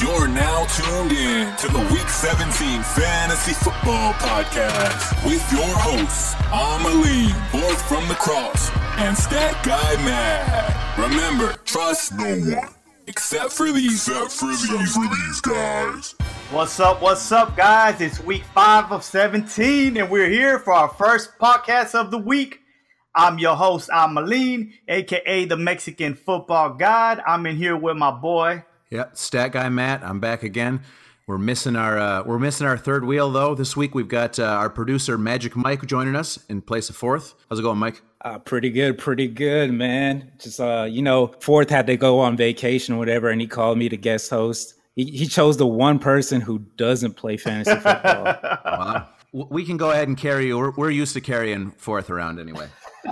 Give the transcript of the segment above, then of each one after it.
You're now tuned in to the Week 17 Fantasy Football Podcast with your hosts, Amaline, both from the cross, and Stat Guy Matt. Remember, trust no one except for these, except for these, except for these guys. What's up? What's up, guys? It's week five of 17, and we're here for our first podcast of the week. I'm your host, Amaline, aka the Mexican football god. I'm in here with my boy. Yep, stat guy Matt. I'm back again. We're missing our uh, we're missing our third wheel though. This week we've got uh, our producer Magic Mike joining us in place of fourth. How's it going, Mike? Uh, pretty good, pretty good, man. Just uh, you know, fourth had to go on vacation or whatever, and he called me to guest host. He, he chose the one person who doesn't play fantasy football. wow. We can go ahead and carry you. We're, we're used to carrying fourth around anyway.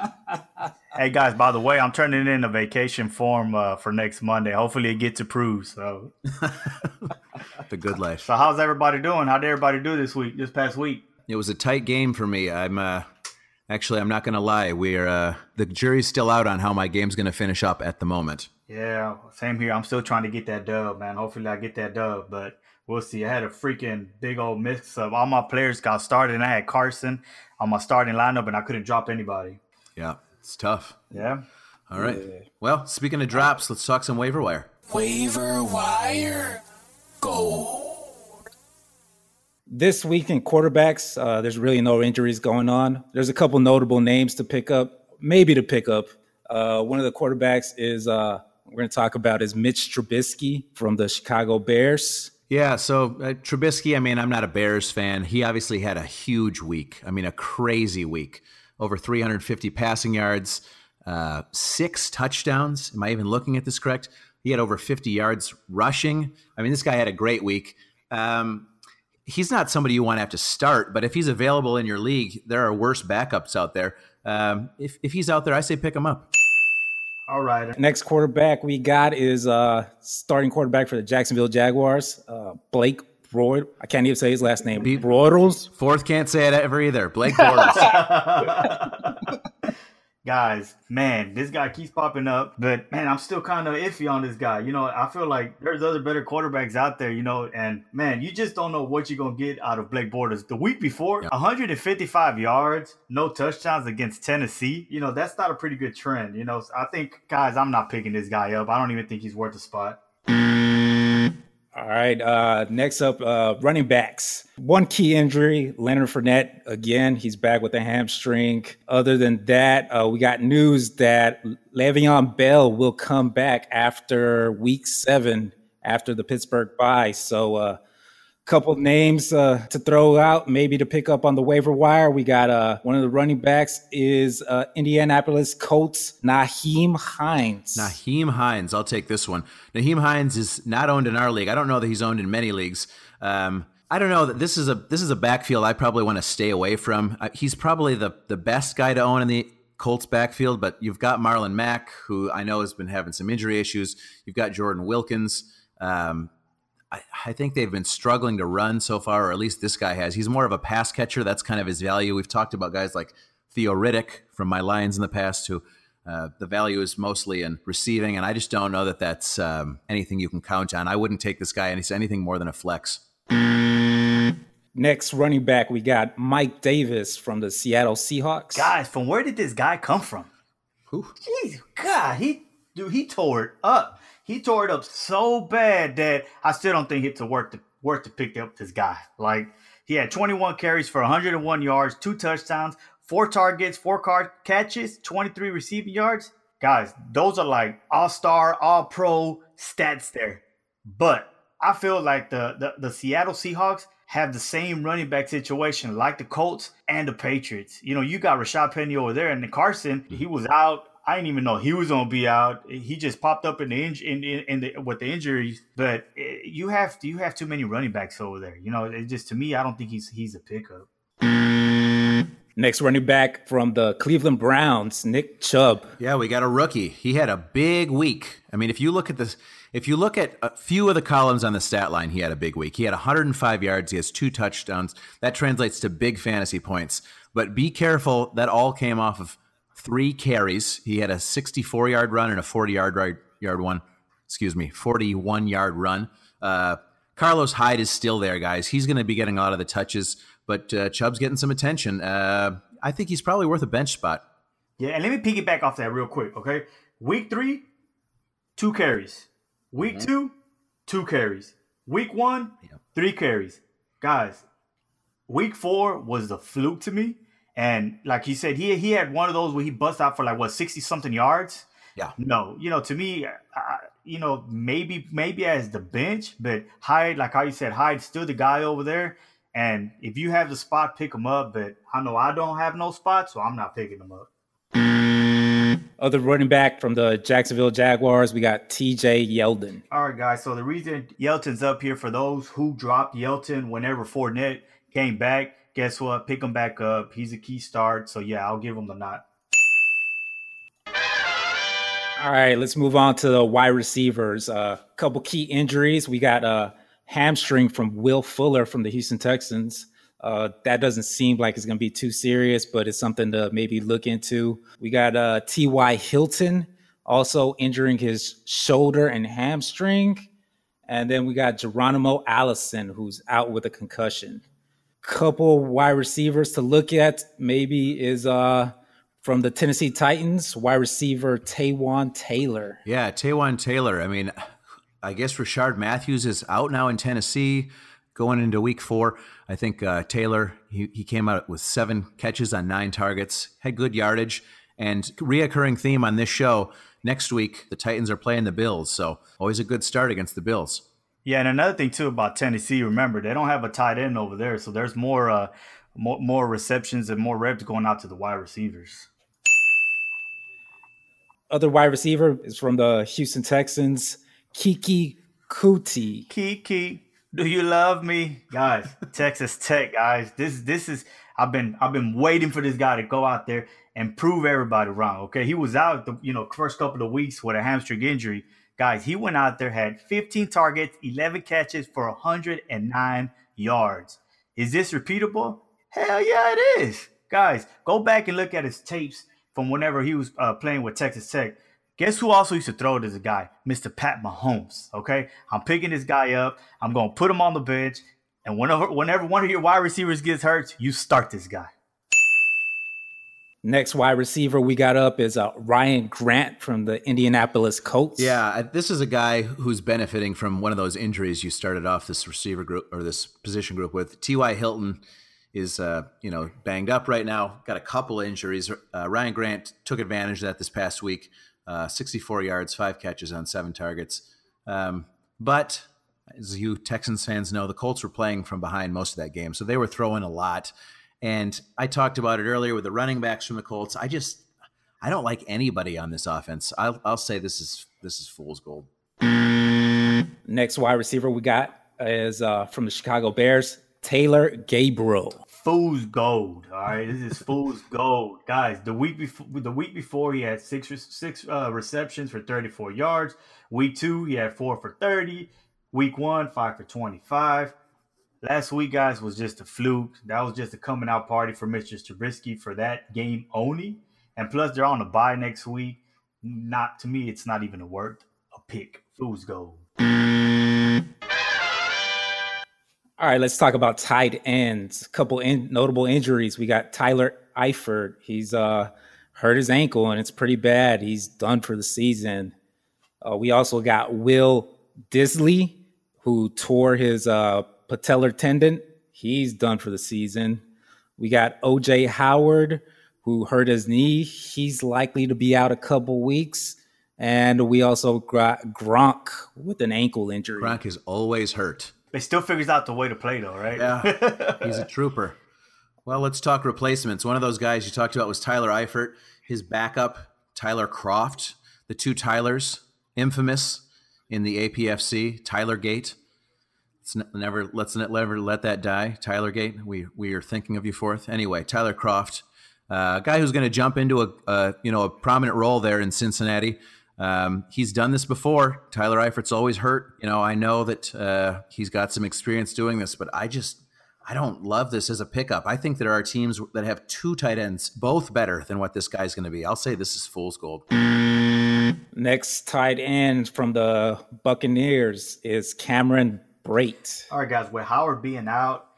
hey guys, by the way, I'm turning in a vacation form uh, for next Monday. Hopefully, it gets approved. So, the good life. So, how's everybody doing? How did everybody do this week? This past week? It was a tight game for me. I'm uh, actually, I'm not going to lie. We're uh, the jury's still out on how my game's going to finish up at the moment. Yeah, same here. I'm still trying to get that dub, man. Hopefully, I get that dub, but we'll see. I had a freaking big old mix of all my players got started, and I had Carson on my starting lineup, and I couldn't drop anybody. Yeah, it's tough. Yeah. All right. Yeah. Well, speaking of drops, let's talk some waiver wire. Waiver wire gold. This week in quarterbacks, uh, there's really no injuries going on. There's a couple notable names to pick up, maybe to pick up. Uh, one of the quarterbacks is uh, we're going to talk about is Mitch Trubisky from the Chicago Bears. Yeah, so uh, Trubisky, I mean, I'm not a Bears fan. He obviously had a huge week. I mean, a crazy week. Over 350 passing yards, uh, six touchdowns. Am I even looking at this correct? He had over 50 yards rushing. I mean, this guy had a great week. Um, he's not somebody you want to have to start, but if he's available in your league, there are worse backups out there. Um, if, if he's out there, I say pick him up. All right. Next quarterback we got is uh, starting quarterback for the Jacksonville Jaguars, uh, Blake Broyd. I can't even say his last name. Broidles. Fourth can't say it ever either. Blake Bortles. guys, man, this guy keeps popping up, but man, I'm still kind of iffy on this guy. You know, I feel like there's other better quarterbacks out there, you know, and man, you just don't know what you're gonna get out of Blake Bortles. The week before, yeah. 155 yards, no touchdowns against Tennessee. You know, that's not a pretty good trend. You know, so I think, guys, I'm not picking this guy up. I don't even think he's worth a spot. All right. Uh, next up, uh, running backs. One key injury, Leonard Fournette. Again, he's back with a hamstring. Other than that, uh, we got news that Le'Veon Bell will come back after week seven, after the Pittsburgh bye. So, uh, couple names uh, to throw out, maybe to pick up on the waiver wire. We got uh, one of the running backs is uh, Indianapolis Colts Nyheim Hines. Nyheim Hines, I'll take this one. Nyheim Hines is not owned in our league. I don't know that he's owned in many leagues. Um, I don't know that this is a this is a backfield I probably want to stay away from. Uh, he's probably the the best guy to own in the Colts backfield, but you've got Marlon Mack, who I know has been having some injury issues. You've got Jordan Wilkins. Um, I, I, think they've been struggling to run so far, or at least this guy has. He's more of a pass catcher. That's kind of his value. We've talked about guys like Theo Riddick from my Lions in the past, who uh, the value is mostly in receiving, and I just don't know that that's um, anything you can count on. I wouldn't take this guy any, anything more than a flex. Next running back, we got Mike Davis from the Seattle Seahawks. Guys, from where did this guy come from? Who? Jeez, God, he dude, he tore it up. He tore it up so bad that I still don't think it's worth to worth to pick up this guy. Like he had 21 carries for 101 yards, two touchdowns, four targets, four card catches, 23 receiving yards. Guys, those are like all-star, all-pro stats there. But I feel like the, the, the Seattle Seahawks have the same running back situation like the Colts and the Patriots. You know, you got Rashad Penny over there, and Carson, he was out I didn't even know he was gonna be out. He just popped up in the in, in, in the with the injuries. But eh, you have you have too many running backs over there. You know, it just to me, I don't think he's he's a pickup. Next running back from the Cleveland Browns, Nick Chubb. Yeah, we got a rookie. He had a big week. I mean, if you look at this, if you look at a few of the columns on the stat line, he had a big week. He had 105 yards. He has two touchdowns. That translates to big fantasy points. But be careful. That all came off of three carries. He had a 64 yard run and a 40 yard yard one. Excuse me, 41 yard run. Uh, Carlos Hyde is still there, guys. He's going to be getting a lot of the touches, but uh, Chubb's getting some attention. Uh, I think he's probably worth a bench spot. Yeah, and let me piggyback off that real quick, okay? Week three, two carries. Week mm-hmm. two, two carries. Week one, yep. three carries. Guys, week four was the fluke to me. And like he said, he he had one of those where he bust out for like what sixty something yards. Yeah. No, you know, to me, I, you know, maybe maybe as the bench, but Hyde, like how you said, Hyde's still the guy over there. And if you have the spot, pick him up. But I know I don't have no spot, so I'm not picking him up. Other running back from the Jacksonville Jaguars, we got TJ Yeldon. All right, guys. So the reason Yeldon's up here for those who dropped Yeldon whenever Fournette came back, guess what? Pick him back up. He's a key start. So yeah, I'll give him the nod. All right, let's move on to the wide receivers. A uh, couple key injuries. We got a hamstring from Will Fuller from the Houston Texans. Uh, that doesn't seem like it's going to be too serious, but it's something to maybe look into. We got uh, T.Y. Hilton also injuring his shoulder and hamstring. And then we got Geronimo Allison, who's out with a concussion. Couple wide receivers to look at maybe is uh, from the Tennessee Titans, wide receiver Taywan Taylor. Yeah, Taywan Taylor. I mean, I guess Rishard Matthews is out now in Tennessee going into week four. I think uh, Taylor, he, he came out with seven catches on nine targets, had good yardage, and reoccurring theme on this show. Next week, the Titans are playing the Bills, so always a good start against the Bills. Yeah, and another thing too about Tennessee, remember they don't have a tight end over there, so there's more uh, more, more receptions and more reps going out to the wide receivers other wide receiver is from the Houston Texans, Keke Coutee. Kiki, do you love me, guys? Texas Tech, guys. This this is I've been I've been waiting for this guy to go out there and prove everybody wrong. Okay, he was out the you know first couple of weeks with a hamstring injury. Guys, he went out there had 15 targets, 11 catches for 109 yards. Is this repeatable? Hell yeah, it is. Guys, go back and look at his tapes from whenever he was uh, playing with Texas Tech. Guess who also used to throw it as a guy? Mr. Pat Mahomes. Okay, I'm picking this guy up. I'm gonna put him on the bench, and whenever whenever one of your wide receivers gets hurt, you start this guy. Next wide receiver we got up is uh, Ryan Grant from the Indianapolis Colts. Yeah, this is a guy who's benefiting from one of those injuries you started off this receiver group or this position group with. T.Y. Hilton is uh, you know banged up right now. Got a couple injuries. Uh, Ryan Grant took advantage of that this past week. Uh, 64 yards, five catches on seven targets. Um, but as you Texans fans know, the Colts were playing from behind most of that game, so they were throwing a lot. And I talked about it earlier with the running backs from the Colts. I just I don't like anybody on this offense. I'll, I'll say this is this is fool's gold. Next wide receiver we got is uh, from the Chicago Bears, Taylor Gabriel fool's gold. All right, this is fool's gold, guys. The week before, the week before, he had six six uh, receptions for 34 yards. Week two, he had four for 30. Week one, five for 25. Last week, guys, was just a fluke. That was just a coming out party for Mr. Trubisky for that game only. And plus, they're on a bye next week. Not to me, it's not even worth a pick. Fool's gold. All right, let's talk about tight ends. A couple in, notable injuries. We got Tyler Eifert. He's uh, hurt his ankle and it's pretty bad. He's done for the season. Uh, we also got Will Dissly, who tore his uh, patellar tendon. He's done for the season. We got OJ Howard, who hurt his knee. He's likely to be out a couple weeks. And we also got Gronk with an ankle injury. Gronk is always hurt. He still figures out the way to play, though, right? Yeah, he's a trooper. Well, let's talk replacements. One of those guys you talked about was Tyler Eifert. His backup, Tyler Kroft. The two Tylers, infamous in the APFC, Tyler Gate. Let's never let's never let that die. Tyler Gate, we we are thinking of you fourth. Anyway, Tyler Kroft, uh, a guy who's going to jump into a, a you know a prominent role there in Cincinnati. Um, he's done this before. Tyler Eifert's always hurt. You know, I know that uh, he's got some experience doing this, but I just I don't love this as a pickup. I think there are teams that have two tight ends, both better than what this guy's going to be. I'll say this is fool's gold. Next tight end from the Buccaneers is Cameron Brate. All right, guys. With Howard being out,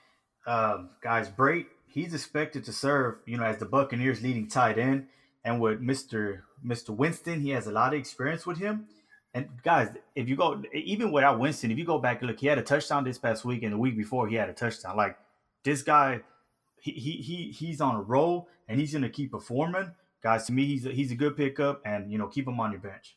um, guys, Brate he's expected to serve, you know, as the Buccaneers' leading tight end. And with Mister Mister Winston, he has a lot of experience with him. And guys, if you go even without Winston, if you go back and look, he had a touchdown this past week, and the week before he had a touchdown. Like this guy, he he, he he's on a roll, and he's gonna keep performing. Guys, to me, he's a, he's a good pickup, and you know, keep him on your bench.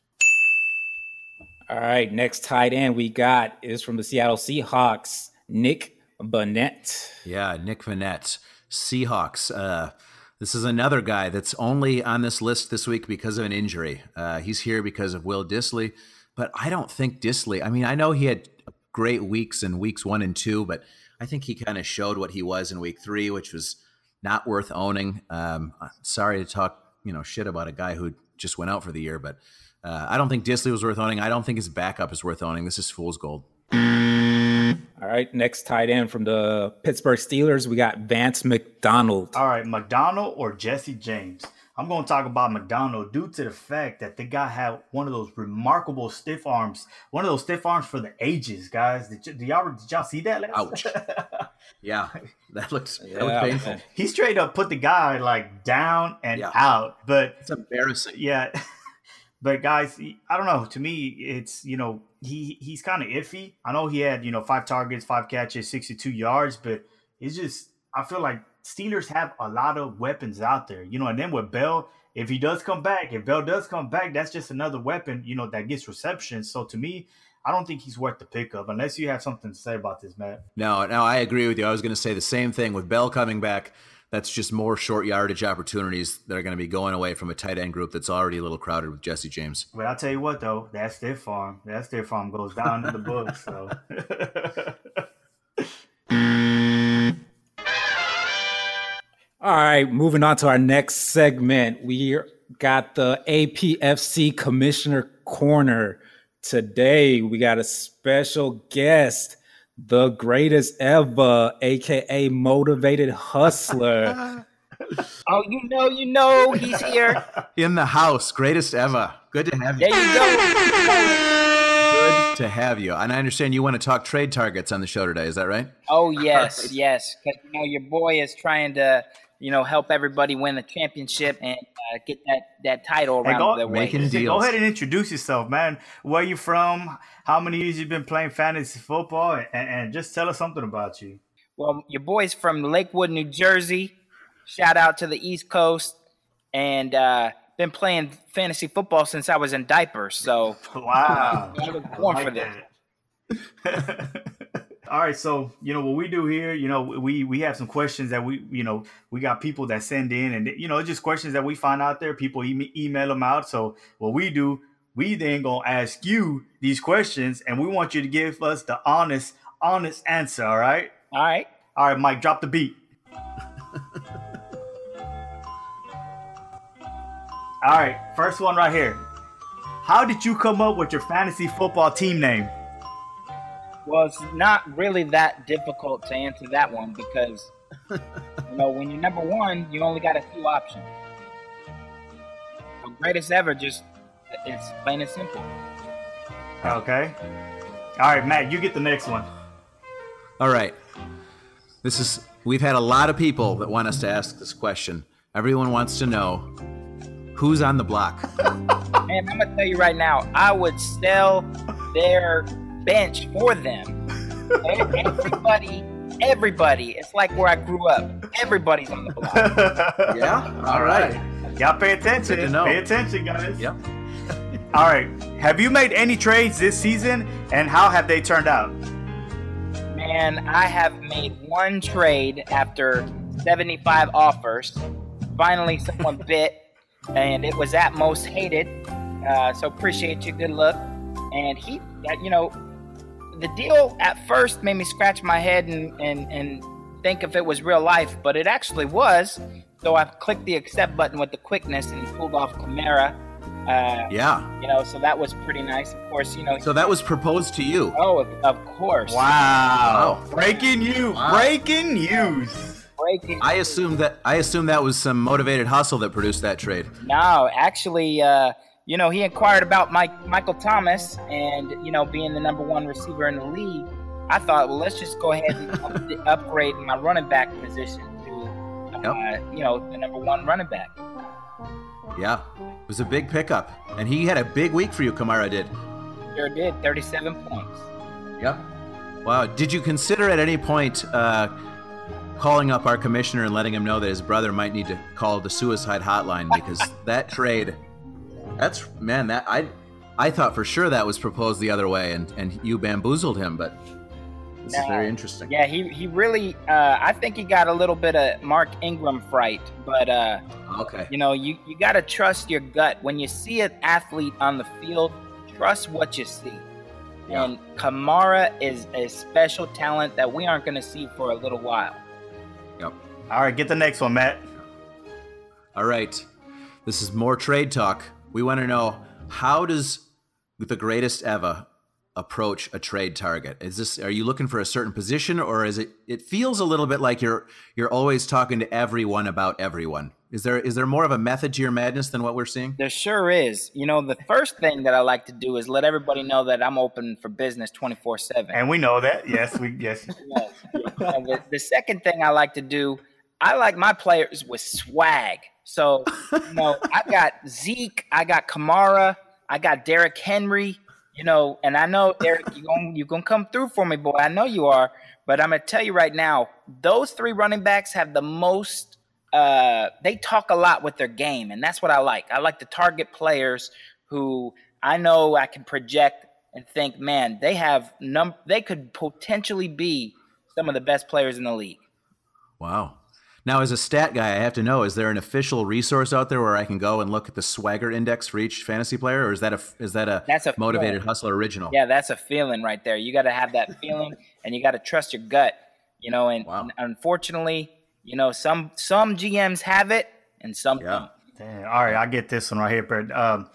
All right, next tight end we got is from the Seattle Seahawks, Nick Vannett. Yeah, Nick Vannett, Seahawks. Uh, this is another guy that's only on this list this week because of an injury. Uh, he's here because of Will Dissly, but I don't think Dissly. I mean, I know he had great weeks in weeks one and two, but I think he kind of showed what he was in week three, which was not worth owning. Um, sorry to talk, you know, shit about a guy who just went out for the year, but uh, I don't think Dissly was worth owning. I don't think his backup is worth owning. This is fool's gold. All right, next tight end from the Pittsburgh Steelers, we got Vance McDonald. All right, McDonald or Jesse James. I'm going to talk about McDonald due to the fact that the guy had one of those remarkable stiff arms, one of those stiff arms for the ages, guys. Did, y- did y'all did y'all see that? Ouch. yeah, that looks that yeah, looks painful. Man. He straight up put the guy like down and yeah. out, but it's embarrassing. Yeah. But guys, I don't know. To me, it's you know he he's kind of iffy. I know he had you know five targets, five catches, sixty two yards, but it's just I feel like Steelers have a lot of weapons out there. You know, and then with Bell, if he does come back, if Bell does come back, that's just another weapon. You know that gets reception. So to me, I don't think he's worth the pickup unless you have something to say about this, Matt. No, no, I agree with you. I was going to say the same thing with Bell coming back that's just more short yardage opportunities that are going to be going away from a tight end group that's already a little crowded with Jesse James. But I'll tell you what, though, that's their farm. That's their farm goes down in the books. So. All right, moving on to our next segment. We got the APFC Commissioner Corner. Today, we got a special guest the greatest ever, aka motivated hustler. oh, you know, you know, he's here in the house. Greatest ever. Good to have you. There you go. Good to have you. And I understand you want to talk trade targets on the show today. Is that right? Oh yes, yes. Because you know your boy is trying to you know, help everybody win the championship and uh, get that that title around hey, go, their way. Go ahead and introduce yourself, man. Where you from? How many years you've been playing fantasy football? And, and just tell us something about you. Well, your boy's from Lakewood, New Jersey. Shout out to the East Coast, and uh, been playing fantasy football since I was in diapers. So wow, I was born like for this. All right, so you know what we do here. You know, we we have some questions that we you know we got people that send in, and you know it's just questions that we find out there. People e- email them out. So what we do, we then gonna ask you these questions, and we want you to give us the honest honest answer. All right. All right. All right, Mike, drop the beat. All right, first one right here. How did you come up with your fantasy football team name? Well, it's not really that difficult to answer that one because, you know, when you're number one, you only got a few options. The greatest ever just it's plain and simple. Okay. All right, Matt, you get the next one. All right. This is we've had a lot of people that want us to ask this question. Everyone wants to know who's on the block. Man, I'm gonna tell you right now, I would sell their bench for them. everybody, everybody. It's like where I grew up. Everybody's on the block. yeah. All right. Y'all pay attention. Pay attention, guys. Yep. All right. Have you made any trades this season, and how have they turned out? Man, I have made one trade after 75 offers. Finally, someone bit, and it was at most hated. Uh, so appreciate you. Good luck. And he, you know, the deal at first made me scratch my head and, and, and think if it was real life, but it actually was. So I clicked the accept button with the quickness and pulled off Kamara. Uh, yeah. You know, so that was pretty nice. Of course, you know. So that was proposed to you. Oh, of, of course. Wow. Wow. Breaking news. Breaking news. Breaking. I assume that I assume that was some motivated hustle that produced that trade. No, actually, uh, you know, he inquired about Mike Michael Thomas and you know being the number one receiver in the league. I thought, well, let's just go ahead and up- upgrade my running back position to, uh, you know, the number one running back. Yeah. It was a big pickup. And he had a big week for you, Kamara did. Sure did, 37 points. Yep. Wow. Did you consider at any point uh, calling up our commissioner and letting him know that his brother might need to call the suicide hotline because that trade that's man, that I I thought for sure that was proposed the other way and, and you bamboozled him, but this is very interesting. Yeah, he, he really, uh, I think he got a little bit of Mark Ingram fright, but, uh, Okay. you know, you, you got to trust your gut. When you see an athlete on the field, trust what you see. Yeah. And Kamara is a special talent that we aren't going to see for a little while. Yep. All right, get the next one, Matt. All right. This is more trade talk. We want to know how does the greatest ever approach a trade target? Is this are you looking for a certain position or is it it feels a little bit like you're you're always talking to everyone about everyone. Is there is there more of a method to your madness than what we're seeing? There sure is. You know, the first thing that I like to do is let everybody know that I'm open for business 24 7. And we know that. Yes, we yes. Yes. The, the second thing I like to do, I like my players with swag. So, you know, I got Zeke, I got Kamara, I got Derrick Henry, you know, and I know Derrick, you're going you gonna come through for me, boy. I know you are. But I'm gonna tell you right now, those three running backs have the most uh they talk a lot with their game, and that's what I like. I like to target players who I know I can project and think, man, they have num they could potentially be some of the best players in the league. Wow. Now, as a stat guy, I have to know: is there an official resource out there where I can go and look at the Swagger Index for each fantasy player, or is that a is that a That's a motivated feeling. hustler original? Yeah, that's a feeling right there. You got to have that feeling, and you got to trust your gut. You know, and, Wow. and unfortunately, you know, some some GMs have it, and some Yeah. don't. Damn. All right, I get this one right here, Brett. Um,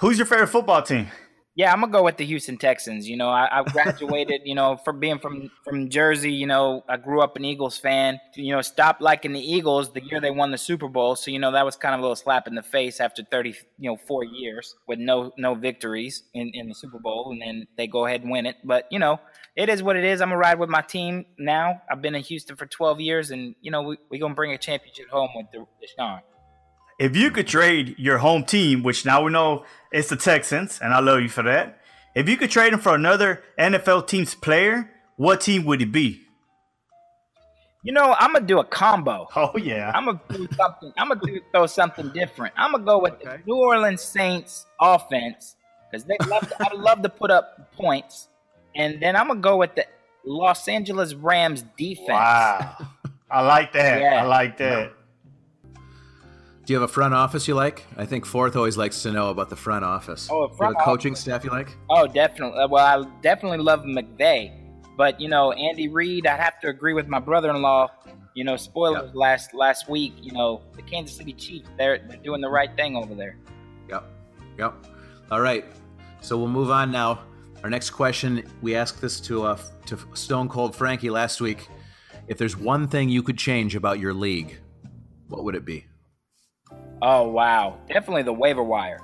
who's your favorite football team? Yeah, I'm gonna go with the Houston Texans. You know, I, I graduated, you know, from being from from Jersey. You know, I grew up an Eagles fan. You know, stopped liking the Eagles the year they won the Super Bowl. So you know that was kind of a little slap in the face after 30, you know, four years with no no victories in in the Super Bowl, and then they go ahead and win it. But you know, it is what it is. I'm gonna ride with my team now. I've been in Houston for 12 years, and you know, we we gonna bring a championship home with the Deshaun. If you could trade your home team, which now we know it's the Texans, and I love you for that. If you could trade them for another NFL team's player, what team would it be? You know, I'm gonna do a combo. Oh yeah. I'm gonna do something. I'm gonna do, throw something different. I'm gonna go with Okay. the New Orleans Saints offense because they love. To, I love to put up points, and then I'm gonna go with the Los Angeles Rams defense. Wow. I like that. Yeah. I like that. Do you have a front office you like? I think Fourth always likes to know about the front office. Oh, a Do you front have a coaching staff you like? Oh, definitely. Uh, Well, I definitely love McVay, but you know Andy Reid. I'd have to agree with my brother-in-law. You know, spoilers last last week. You know the Kansas City Chiefs. They're they're doing the right thing over there. Yep. Yep. All right. So we'll move on now. Our next question, we asked this to uh, to Stone Cold Frankie last week. If there's one thing you could change about your league, what would it be? Oh wow, definitely the waiver wire.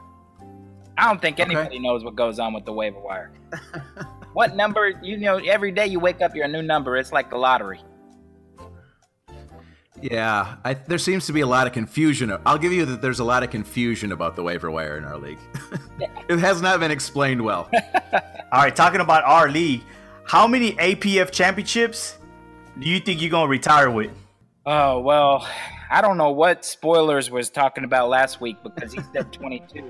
I don't think Okay. anybody knows what goes on with the waiver wire. what number? You know, every day you wake up, you're a new number. It's like the lottery. Yeah, I, there seems to be a lot of confusion. I'll give you that there's a lot of confusion about the waiver wire in our league. it has not been explained well. All right, talking about our league, how many APF championships do you think you're gonna retire with? Oh well, I don't know what spoilers was talking about last week because he said 22,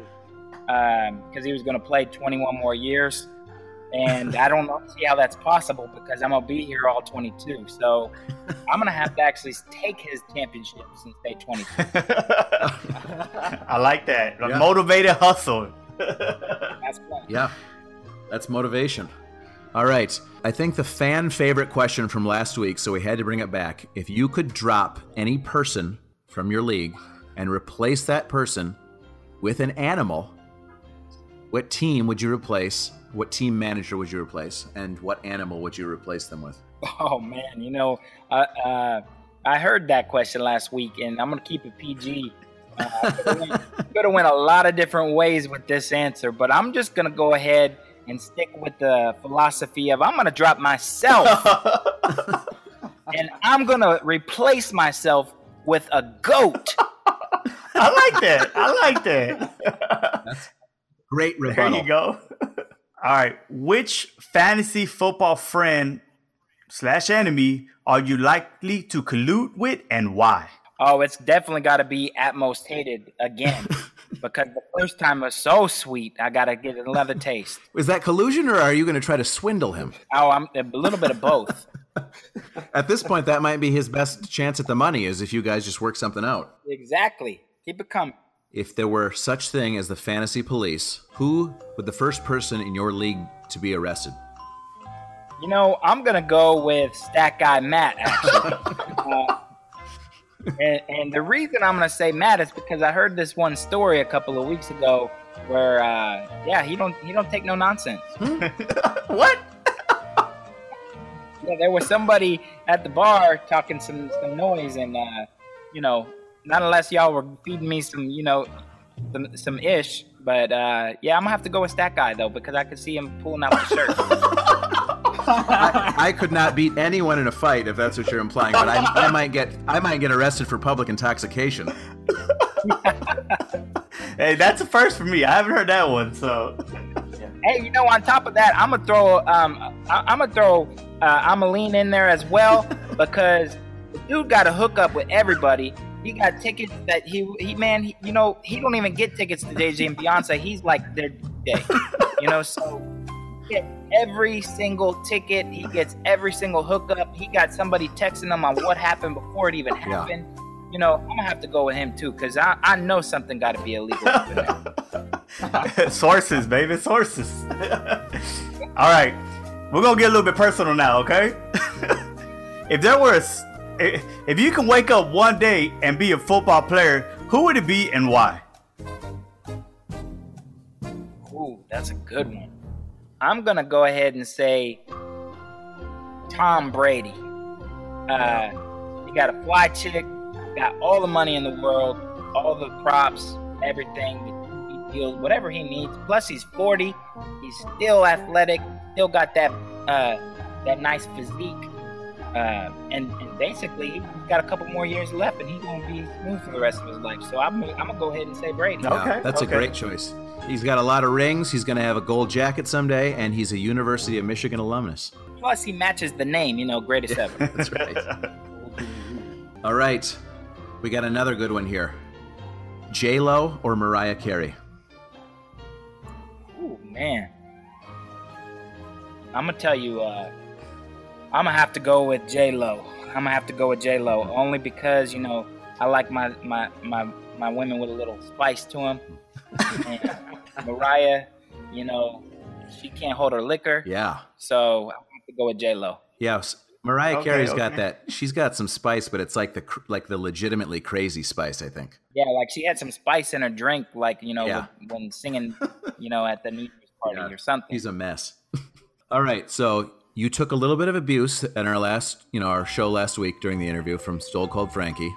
um, because he was going to play 21 more years, and I don't know see how that's possible because I'm gonna be here all 22. So I'm gonna have to actually take his championships and stay 22. I like that. A Yeah. Motivated hustle. That's. Yeah, that's motivation. All right. I think the fan favorite question from last week, so we had to bring it back. If you could drop any person from your league and replace that person, with an animal, what team would you replace? What team manager would you replace? And what animal would you replace them with? Oh man, you know, uh, uh, I heard that question last week, and I'm gonna keep it PG. Uh, could have went a lot of different ways with this answer, but I'm just gonna go ahead and stick with the philosophy of I'm gonna drop myself, and I'm gonna replace myself with a goat. I like that. I like that. That's great rebuttal. There you go. All right. Which fantasy football friend slash enemy are you likely to collude with and why? Oh, it's definitely got to be at most hated again because the first time was so sweet. I got to get another taste. Is that collusion or are you going to try to swindle him? Oh, I'm a little bit of both. at this point, that might be his best chance at the money is if you guys just work something out. Exactly. Keep it coming. If there were such thing as the fantasy police, who would the first person in your league to be arrested? You know, I'm gonna go with Stat Guy Matt. Actually, uh, and, and, the reason I'm gonna say Matt is because I heard this one story a couple of weeks ago where, uh, yeah, he don't he don't take no nonsense. what? yeah, there was somebody at the bar talking some some noise, and uh, you know, not unless y'all were feeding me some, you know, some some ish. But uh, yeah, I'm gonna have to go with Stat Guy though because I could see him pulling out the shirt. I, I, could not beat anyone in a fight if that's what you're implying, but I, I might get I might get arrested for public intoxication. hey, that's a first for me. I haven't heard that one, so. Hey, you know, on top of that, I'm gonna throw um, I, am gonna throw uh, I'm gonna lean in there as well because the dude got to hook up with everybody. He got tickets that he he man, he, you know, he don't even get tickets to Jay Z and Beyonce. He's like their day, you know. So get every single ticket. He gets every single hookup. He got somebody texting him on what happened before it even happened. Yeah. You know, I'm gonna have to go with him too because I, I know something got to be illegal. sources, baby, sources. All right, we're gonna get a little bit personal now, okay? if there were, a, if you can wake up one day and be a football player, who would it be and why? Ooh, that's a good one. I'm gonna go ahead and say Tom Brady. Uh, he got a fly chick, got all the money in the world, all the props, everything, he deals, whatever he needs. Plus, he's 40. He's still athletic. Still got that uh, that nice physique. Uh, and, and, basically, he's got a couple more years left, and he's gonna be smooth for the rest of his life. So I'm, I'm gonna go ahead and say Brady. Yeah, okay, that's okay. a great choice. He's got a lot of rings. He's going to have a gold jacket someday, and he's a University of Michigan alumnus. Plus, he matches the name, you know, greatest ever. That's right. All right. We got another good one here J Lo or Mariah Carey? Oh, man. I'm going to tell you, uh, I'm going to have to go with J Lo. I'm going to have to go with J Lo only because, you know, I like my, my, my, my women with a little spice to them. and Mariah, you know, she can't hold her liquor. Yeah. So I have to go with J Lo. Yeah. Mariah okay, Carey's okay. got that. She's got some spice, but it's like the like the legitimately crazy spice. I think. Yeah, like she had some spice in her drink, like you know, yeah. when singing, you know, at the New Year's party yeah. or something. He's a mess. All right, so you took a little bit of abuse in our last, you know, our show last week during the interview from Stone Cold Frankie.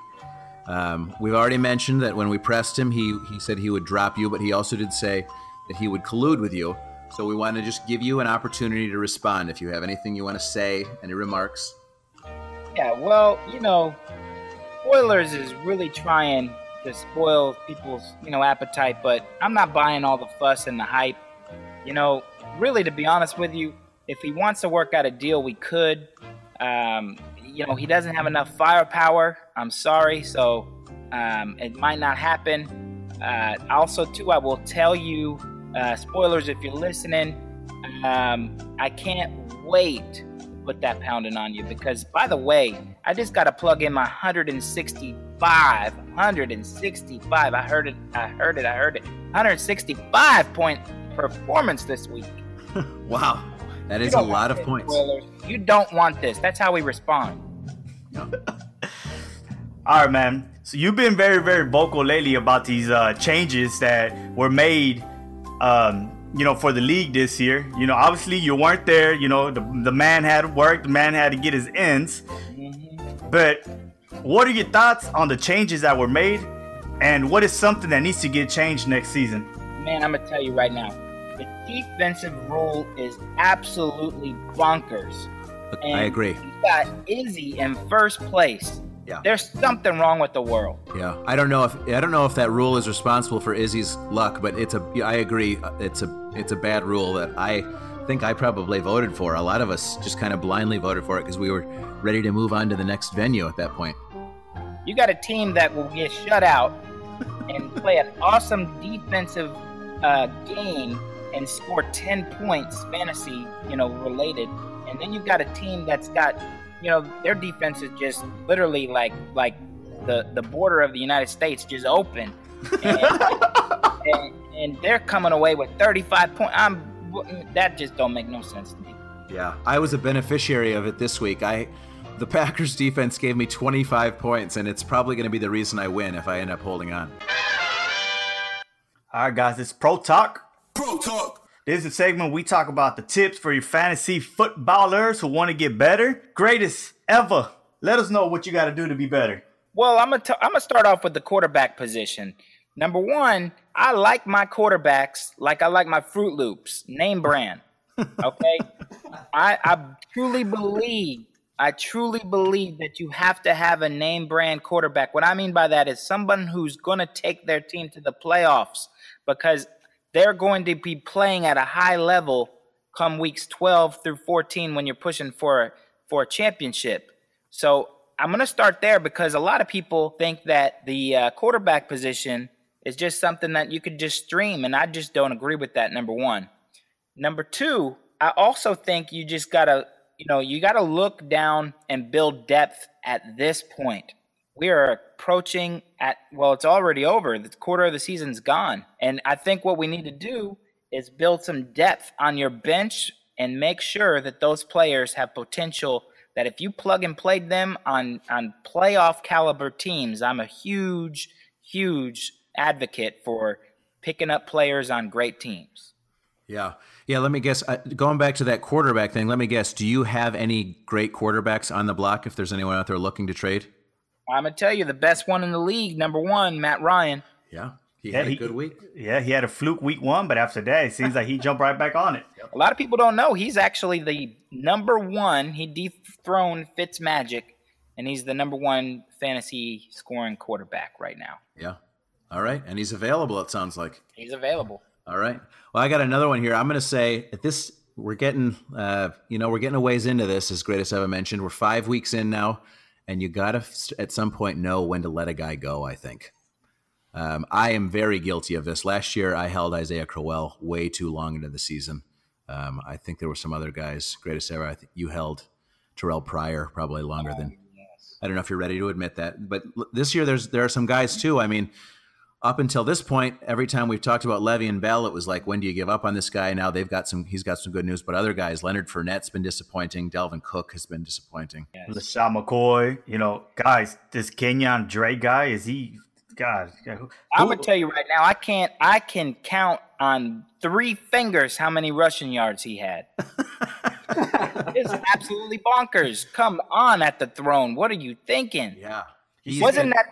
Um, we've already mentioned that when we pressed him, he he said he would drop you, but he also did say that he would collude with you. So we want to just give you an opportunity to respond if you have anything you want to say, any remarks. Yeah, well, you know, spoilers is really trying to spoil people's, you know, appetite, but I'm not buying all the fuss and the hype. You know, really, to be honest with you, if he wants to work out a deal, we could. Um, you know, he doesn't have enough firepower. I'm sorry, so um, it might not happen. Uh, also, too, I will tell you, uh, spoilers if you're listening. Um, I can't wait to put that pounding on you because, by the way, I just got to plug in my 165, 165. I heard it. I heard it. I heard it. 165 point performance this week. wow. That is a lot of points. Spoilers. You don't want this. That's how we respond. All right, man. So you've been very, very vocal lately about these uh, changes that were made, um, you know, for the league this year. You know, obviously you weren't there. You know, the, the man had work, the man had to get his ends. Mm-hmm. But what are your thoughts on the changes that were made, and what is something that needs to get changed next season? Man, I'm gonna tell you right now, the defensive rule is absolutely bonkers. And I agree. You got Izzy in first place. Yeah. There's something wrong with the world. Yeah. I don't know if I don't know if that rule is responsible for Izzy's luck, but it's a I agree it's a it's a bad rule that I think I probably voted for. A lot of us just kind of blindly voted for it because we were ready to move on to the next venue at that point. You got a team that will get shut out and play an awesome defensive uh, game and score 10 points fantasy, you know, related. And then you've got a team that's got, you know, their defense is just literally like like the the border of the United States just open. And, and, and they're coming away with 35 points. I'm that just don't make no sense to me. Yeah, I was a beneficiary of it this week. I the Packers defense gave me 25 points, and it's probably going to be the reason I win if I end up holding on. All right, guys, it's Pro Talk. Pro Talk. This is a segment we talk about the tips for your fantasy footballers who want to get better. Greatest ever. Let us know what you got to do to be better. Well, I'm gonna t- I'm gonna start off with the quarterback position. Number one, I like my quarterbacks like I like my Fruit Loops, name brand. Okay, I I truly believe I truly believe that you have to have a name brand quarterback. What I mean by that is someone who's going to take their team to the playoffs because they're going to be playing at a high level come weeks 12 through 14 when you're pushing for for a championship. So I'm going to start there because a lot of people think that the uh, quarterback position is just something that you could just stream, and I just don't agree with that. Number one. Number two, I also think you just got to you know, you got to look down and build depth at this point. We are approaching at, well, it's already over. The quarter of the season's gone. And I think what we need to do is build some depth on your bench and make sure that those players have potential that if you plug and play them on, on playoff caliber teams, I'm a huge, huge advocate for picking up players on great teams. Yeah. Yeah, let me guess. Uh, going back to that quarterback thing, let me guess. Do you have any great quarterbacks on the block if there's anyone out there looking to trade? I'm going to tell you the best one in the league, number one, Matt Ryan. Yeah. He yeah, had a good week. Yeah, he had a fluke week one, but after that, it seems like he jumped right back on it. A lot of people don't know he's actually the number one. He dethroned Fitz Magic, and he's the number one fantasy scoring quarterback right now. Yeah. All right. And he's available, it sounds like. He's available. All right. Well, I got another one here. I'm going to say at this, we're getting, uh, you know, we're getting a ways into this, As great as greatest ever mentioned. We're five weeks in now, and you got to at some point know when to let a guy go. I think. Um, I am very guilty of this. Last year, I held Isaiah Crowell way too long into the season. Um, I think there were some other guys, greatest ever. I think you held Terrelle Pryor probably longer than. I don't know if you're ready to admit that, but this year there's there are some guys too. I mean, up until this point, every time we've talked about Le'Veon Bell, it was like, when do you give up on this guy? Now they've got some, he's got some good news, but other guys, Leonard Fournette's been disappointing. Dalvin Cook has been disappointing. Yes. LeSean McCoy, you know, guys, this Kenyan Drake guy, is he, God, I'm going to tell you right now, I can't, I can count on three fingers how many rushing yards he had. it's absolutely bonkers. Come on at the throne. What are you thinking? Yeah. He's Wasn't that,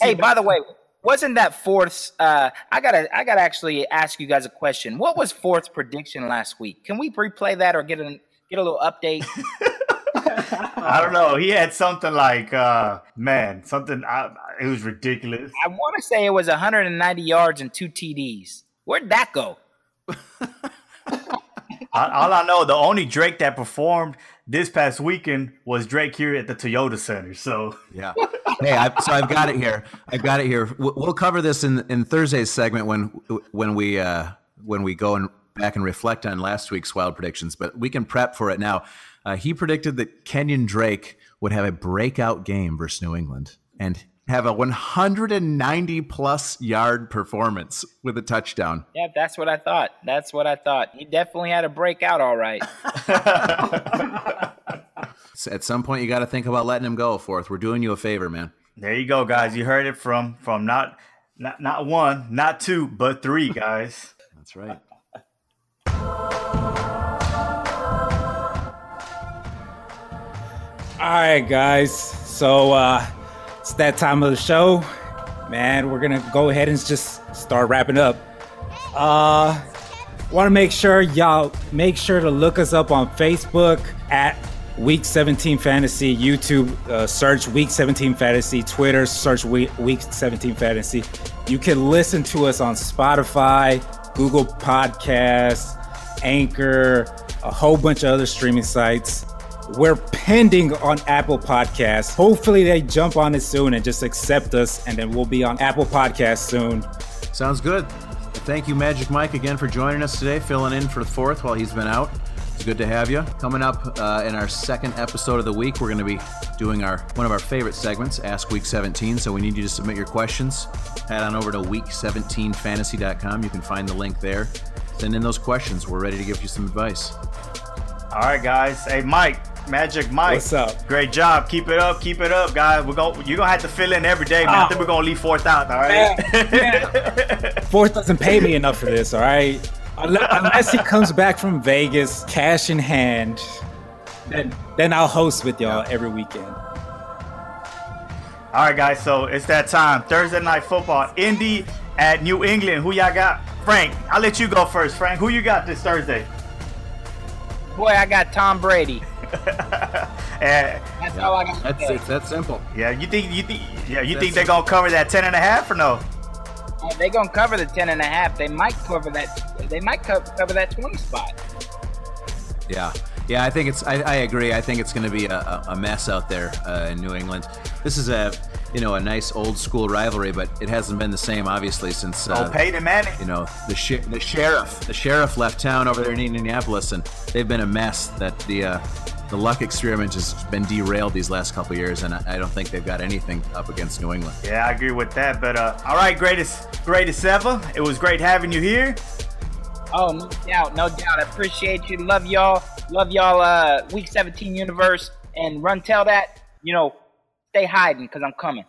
hey, by the way, wasn't that fourth? Uh, I gotta, I gotta actually ask you guys a question. What was fourth's prediction last week? Can we replay that or get a get a little update? I don't know. He had something like, uh, man, something. Uh, it was ridiculous. I want to say it was 190 yards and two TDs. Where'd that go? all I know, the only Drake that performed this past weekend was Drake here at the Toyota Center. So yeah, hey, I, so I've got it here. I've got it here. We'll cover this in in Thursday's segment when when we uh, when we go and back and reflect on last week's wild predictions. But we can prep for it now. Uh, he predicted that Kenyan Drake would have a breakout game versus New England, and have a 190 plus yard performance with a touchdown. Yeah, that's what I thought. That's what I thought. He definitely had a breakout, all right. At some point, you got to think about letting him go. Fourth, we're doing you a favor, man. There you go, guys. You heard it from from not not not one, not two, but three guys. That's right. All right, guys. So uh, it's that time of the show, man. We're gonna go ahead and just start wrapping up. Uh, want to make sure y'all make sure to look us up on Facebook at Week 17 Fantasy, YouTube uh, search Week 17 Fantasy, Twitter search Week, Week 17 Fantasy. You can listen to us on Spotify, Google Podcasts, Anchor, a whole bunch of other streaming sites. We're pending on Apple Podcasts. Hopefully, they jump on it soon and just accept us, and then we'll be on Apple Podcasts soon. Sounds good. Thank you, Magic Mike, again for joining us today, filling in for the fourth while he's been out. It's good to have you. Coming up uh, in our second episode of the week, we're going to be doing our one of our favorite segments, Ask Week 17. So we need you to submit your questions. Head on over to week17fantasy.com. You can find the link there. Send in those questions. We're ready to give you some advice. All right, guys. Hey, Mike, Magic Mike. What's up? Great job. Keep it up. Keep it up, guys. We're going you're gonna have to fill in every day, man. I think we're gonna leave fourth out, all right? Fourth doesn't pay me enough for this, all right? Unless he comes back from Vegas, cash in hand, then then I'll host with y'all every weekend. All right, guys. So it's that time. Thursday night football. Indy at New England. Who y'all got? Frank, I'll let you go first. Frank, who you got this Thursday? Boy, I got Tom Brady. Eh, That's all I got. That's say. it's that simple. yeah, you think you think yeah, you That's think they're gonna cover that ten and a half or no? Uh, They gonna cover the ten and a half. They might cover that. They might co- cover that twenty spot. Yeah, yeah. I think it's. I, I agree. I think it's going to be a, a- a mess out there uh, in New England. This is a, you know, a nice old school rivalry, but it hasn't been the same obviously since. Uh, oh, Peyton Manning. you know the sh- the sheriff the sheriff left town over there in Indianapolis and they've been a mess that the uh, the luck experiment has been derailed these last couple of years and I, I don't think they've got anything up against New England. Yeah, I agree with that. But uh, all right, greatest greatest ever. It was great having you here. Oh, no doubt, no doubt. I appreciate you. Love y'all. Love y'all. Uh, week seventeen universe and run. Tell that you know, stay hiding because I'm coming.